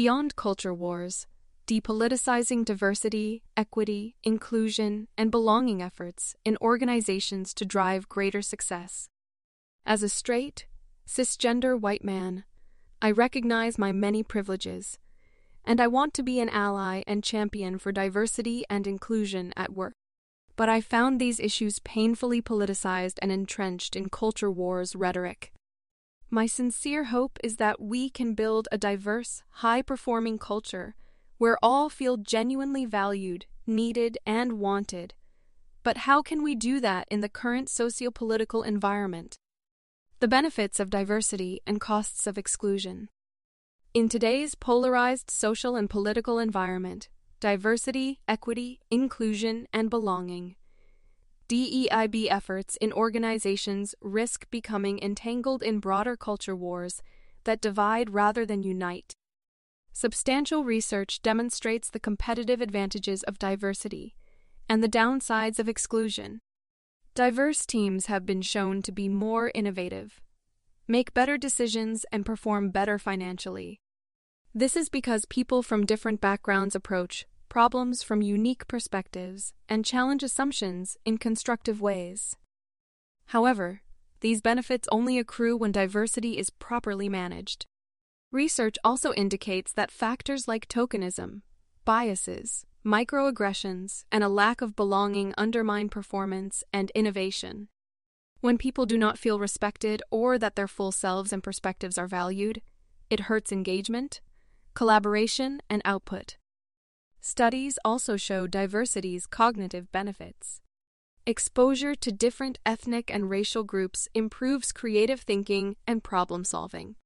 Beyond culture wars, depoliticizing diversity, equity, inclusion, and belonging efforts in organizations to drive greater success. As a straight, cisgender white man, I recognize my many privileges, and I want to be an ally and champion for diversity and inclusion at work. But I found these issues painfully politicized and entrenched in culture wars rhetoric. My sincere hope is that we can build a diverse, high performing culture where all feel genuinely valued, needed, and wanted. But how can we do that in the current sociopolitical environment? The benefits of diversity and costs of exclusion. In today's polarized social and political environment, diversity, equity, inclusion, and belonging DEIB efforts in organizations risk becoming entangled in broader culture wars that divide rather than unite. Substantial research demonstrates the competitive advantages of diversity and the downsides of exclusion. Diverse teams have been shown to be more innovative, make better decisions, and perform better financially. This is because people from different backgrounds approach problems from unique perspectives, and challenge assumptions in constructive ways. However, these benefits only accrue when diversity is properly managed. Research also indicates that factors like tokenism, biases, microaggressions, and a lack of belonging undermine performance and innovation. When people do not feel respected or that their full selves and perspectives are valued, it hurts engagement, collaboration, and output. Studies also show diversity's cognitive benefits. Exposure to different ethnic and racial groups improves creative thinking and problem solving.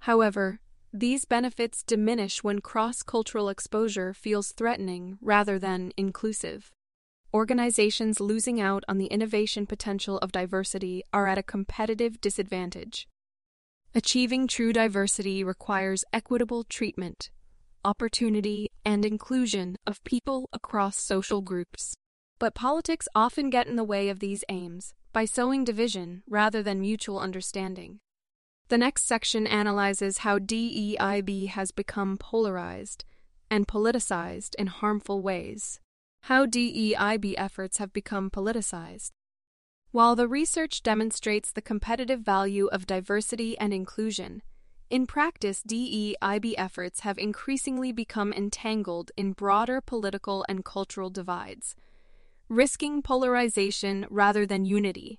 However, these benefits diminish when cross cultural exposure feels threatening rather than inclusive. Organizations losing out on the innovation potential of diversity are at a competitive disadvantage. Achieving true diversity requires equitable treatment opportunity, and inclusion of people across social groups. But politics often get in the way of these aims by sowing division rather than mutual understanding. The next section analyzes how DEIB has become polarized and politicized in harmful ways. How DEIB efforts have become politicized. While the research demonstrates the competitive value of diversity and inclusion, in practice, DEIB efforts have increasingly become entangled in broader political and cultural divides, risking polarization rather than unity.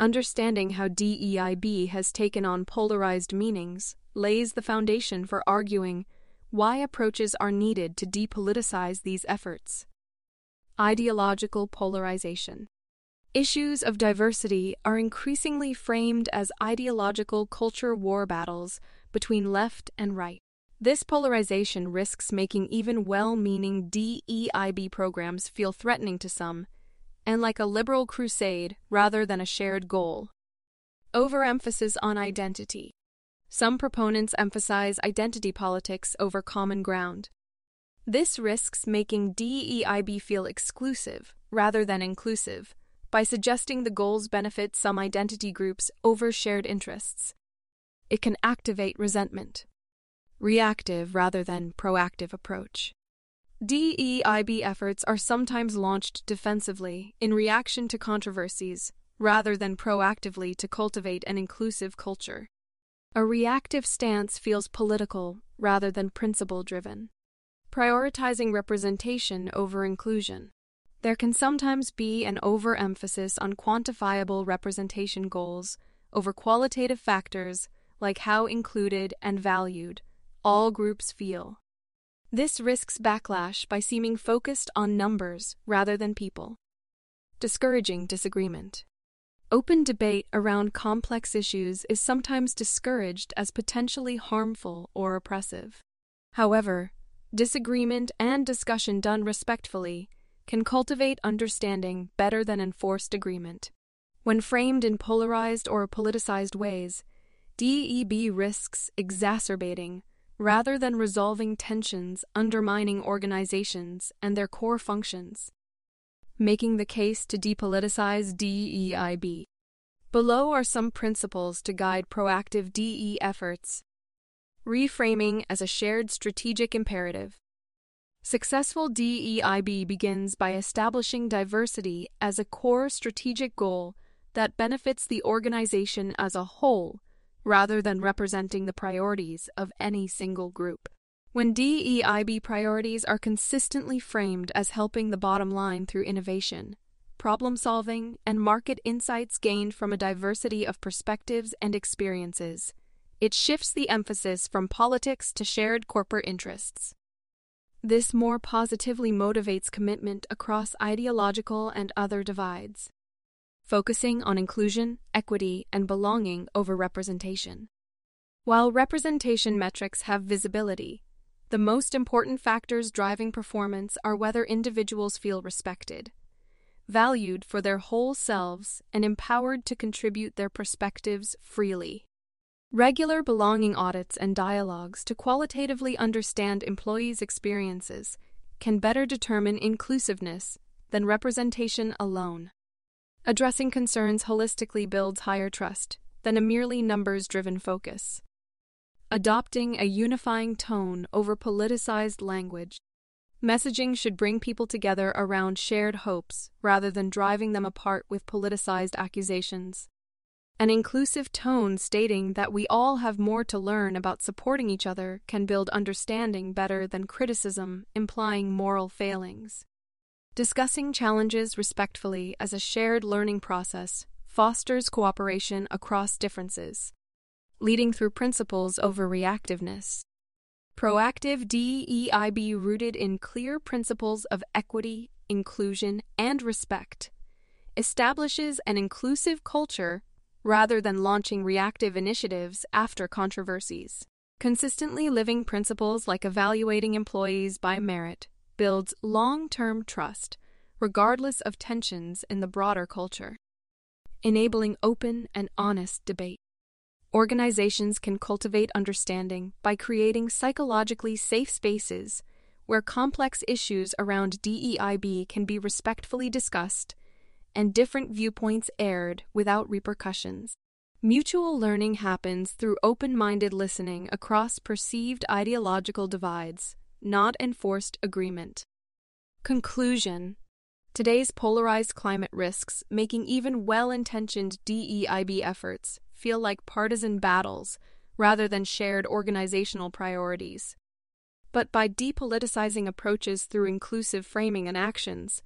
Understanding how DEIB has taken on polarized meanings lays the foundation for arguing why approaches are needed to depoliticize these efforts. Ideological polarization. Issues of diversity are increasingly framed as ideological culture war battles between left and right. This polarization risks making even well meaning DEIB programs feel threatening to some, and like a liberal crusade rather than a shared goal. Overemphasis on identity. Some proponents emphasize identity politics over common ground. This risks making DEIB feel exclusive rather than inclusive by suggesting the goals benefit some identity groups over shared interests. It can activate resentment. Reactive rather than proactive approach. DEIB efforts are sometimes launched defensively in reaction to controversies rather than proactively to cultivate an inclusive culture. A reactive stance feels political rather than principle driven, prioritizing representation over inclusion. There can sometimes be an overemphasis on quantifiable representation goals over qualitative factors like how included and valued all groups feel. This risks backlash by seeming focused on numbers rather than people. Discouraging disagreement. Open debate around complex issues is sometimes discouraged as potentially harmful or oppressive. However, disagreement and discussion done respectfully can cultivate understanding better than enforced agreement. When framed in polarized or politicized ways, DEB risks exacerbating rather than resolving tensions undermining organizations and their core functions. Making the case to depoliticize DEIB. Below are some principles to guide proactive DE efforts. Reframing as a shared strategic imperative. Successful DEIB begins by establishing diversity as a core strategic goal that benefits the organization as a whole rather than representing the priorities of any single group. When DEIB priorities are consistently framed as helping the bottom line through innovation, problem solving, and market insights gained from a diversity of perspectives and experiences, it shifts the emphasis from politics to shared corporate interests. This more positively motivates commitment across ideological and other divides focusing on inclusion, equity, and belonging over representation. While representation metrics have visibility, the most important factors driving performance are whether individuals feel respected, valued for their whole selves, and empowered to contribute their perspectives freely. Regular belonging audits and dialogues to qualitatively understand employees' experiences can better determine inclusiveness than representation alone. Addressing concerns holistically builds higher trust than a merely numbers driven focus. Adopting a unifying tone over politicized language. Messaging should bring people together around shared hopes rather than driving them apart with politicized accusations. An inclusive tone stating that we all have more to learn about supporting each other can build understanding better than criticism implying moral failings. Discussing challenges respectfully as a shared learning process fosters cooperation across differences, leading through principles over reactiveness. Proactive DEIB rooted in clear principles of equity, inclusion, and respect establishes an inclusive culture rather than launching reactive initiatives after controversies. Consistently living principles like evaluating employees by merit builds long term trust, regardless of tensions in the broader culture, enabling open and honest debate. Organizations can cultivate understanding by creating psychologically safe spaces where complex issues around DEIB can be respectfully discussed and different viewpoints aired without repercussions. Mutual learning happens through open minded listening across perceived ideological divides not enforced agreement. Conclusion Today's polarized climate risks making even well intentioned DEIB efforts feel like partisan battles rather than shared organizational priorities. But by depoliticizing approaches through inclusive framing and actions,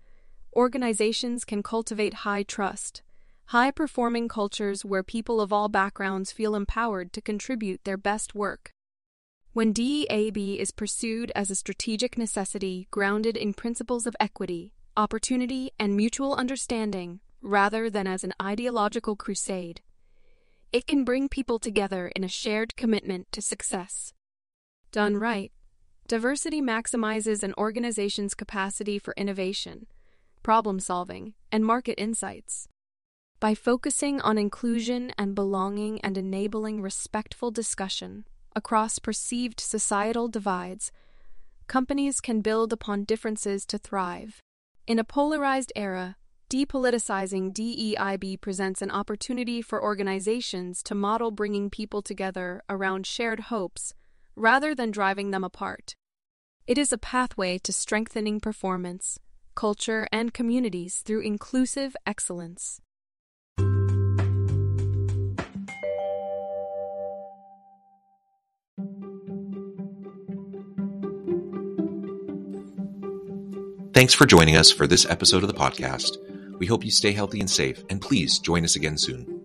organizations can cultivate high trust, high performing cultures where people of all backgrounds feel empowered to contribute their best work. When DEIB is pursued as a strategic necessity grounded in principles of equity, opportunity, and mutual understanding, rather than as an ideological crusade, it can bring people together in a shared commitment to success. Done right, diversity maximizes an organization's capacity for innovation, problem solving, and market insights. By focusing on inclusion and belonging and enabling respectful discussion, across perceived societal divides, companies can build upon differences to thrive. In a polarized era, depoliticizing DEIB presents an opportunity for organizations to model bringing people together around shared hopes rather than driving them apart. It is a pathway to strengthening performance, culture, and communities through inclusive excellence. Thanks for joining us for this episode of the podcast. We hope you stay healthy and safe, and please join us again soon.